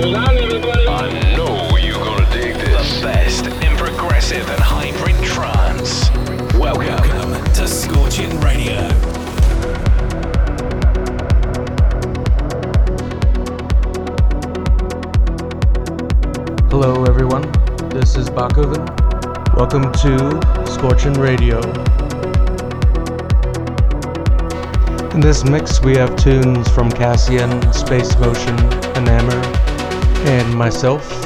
I know you're gonna dig this. The best in progressive and hybrid trance. Welcome, to Scorchin' Radio. Hello, everyone. This is Bockoven. Welcome to Scorchin' Radio. In this mix, we have tunes from Cassian, Space Motion, Enamor, and myself,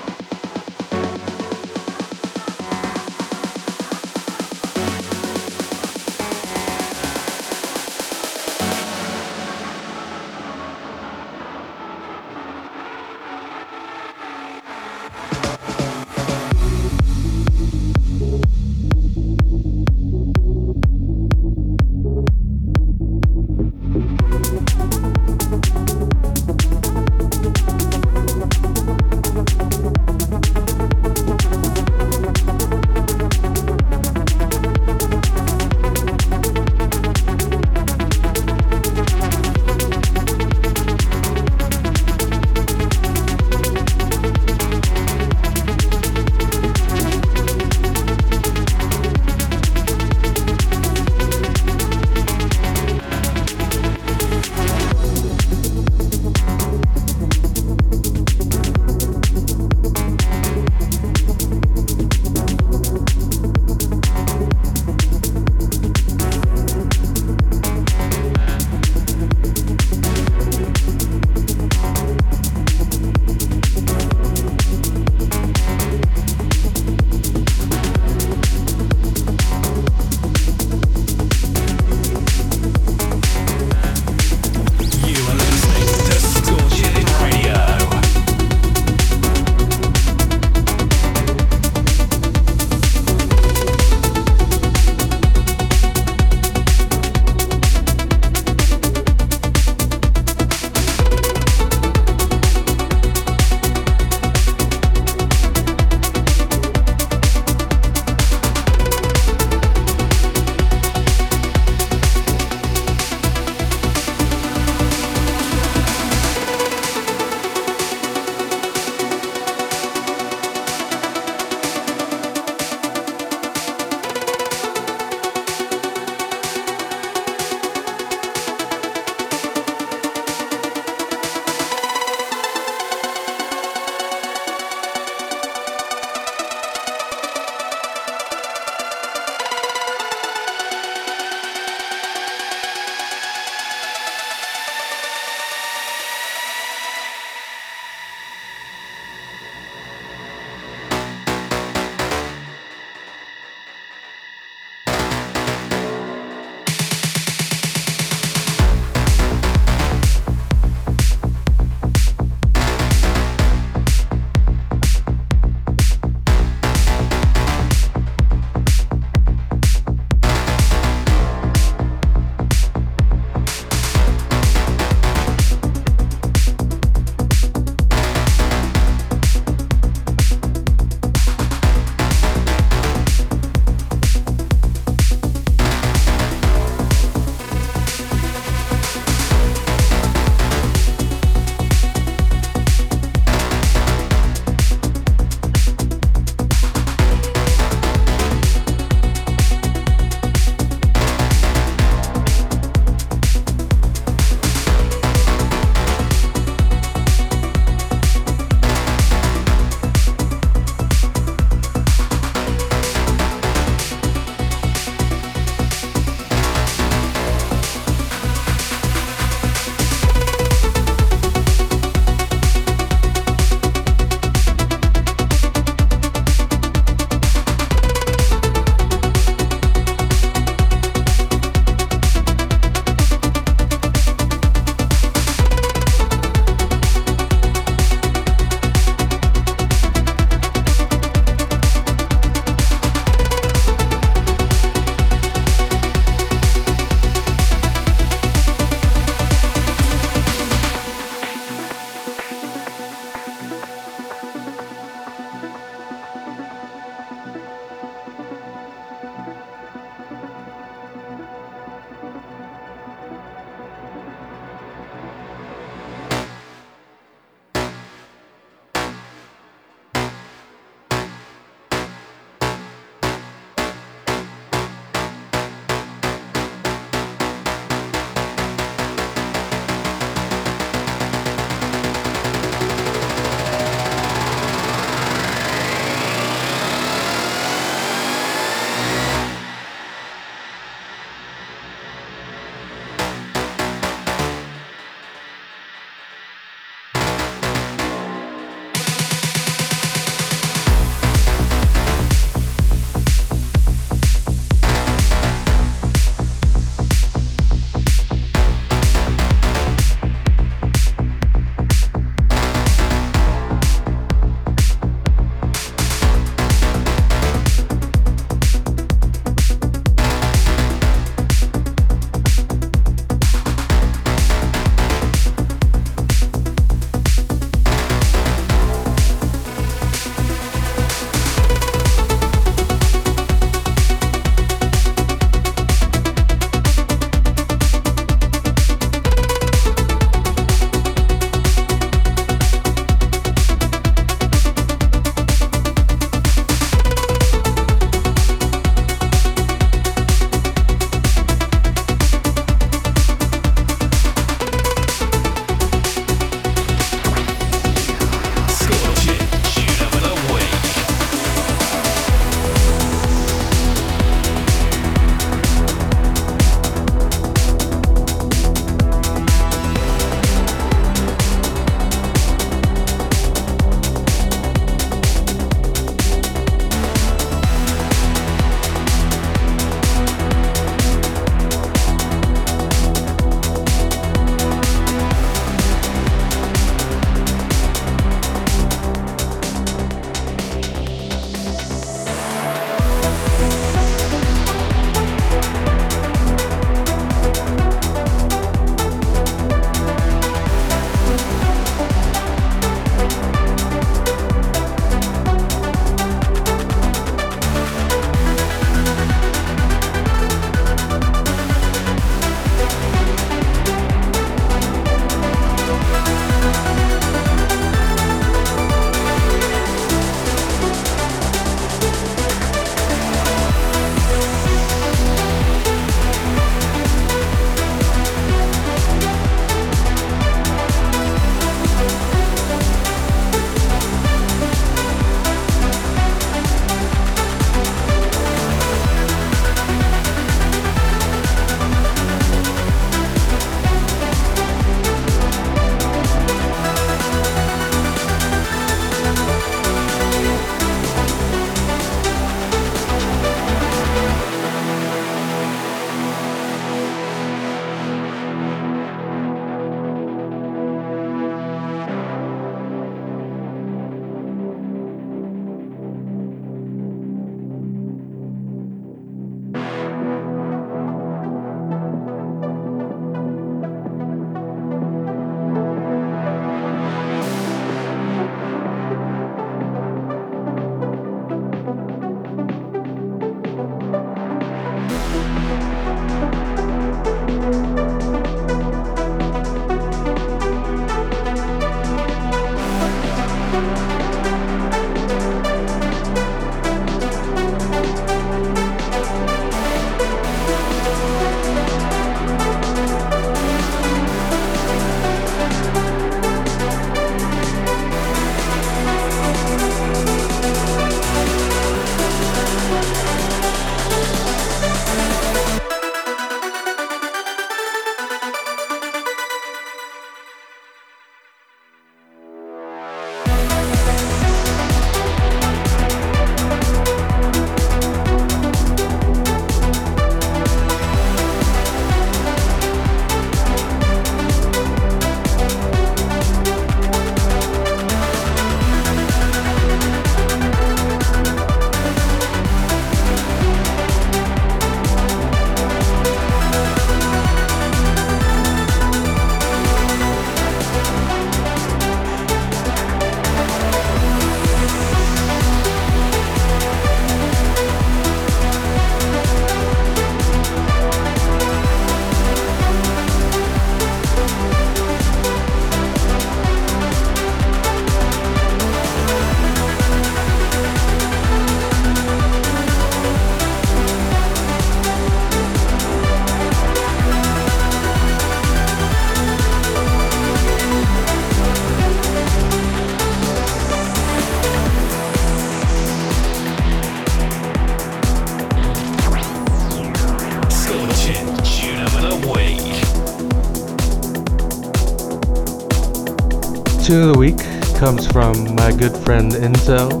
tune of the week comes from my good friend Intel.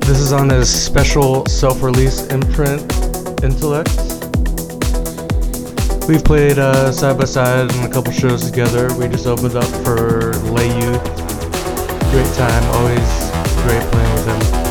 This is on his special self release imprint, Intellect. We've played uh, side by side in a couple shows together. We just opened up for Le Youth. Great time, always great playing with him.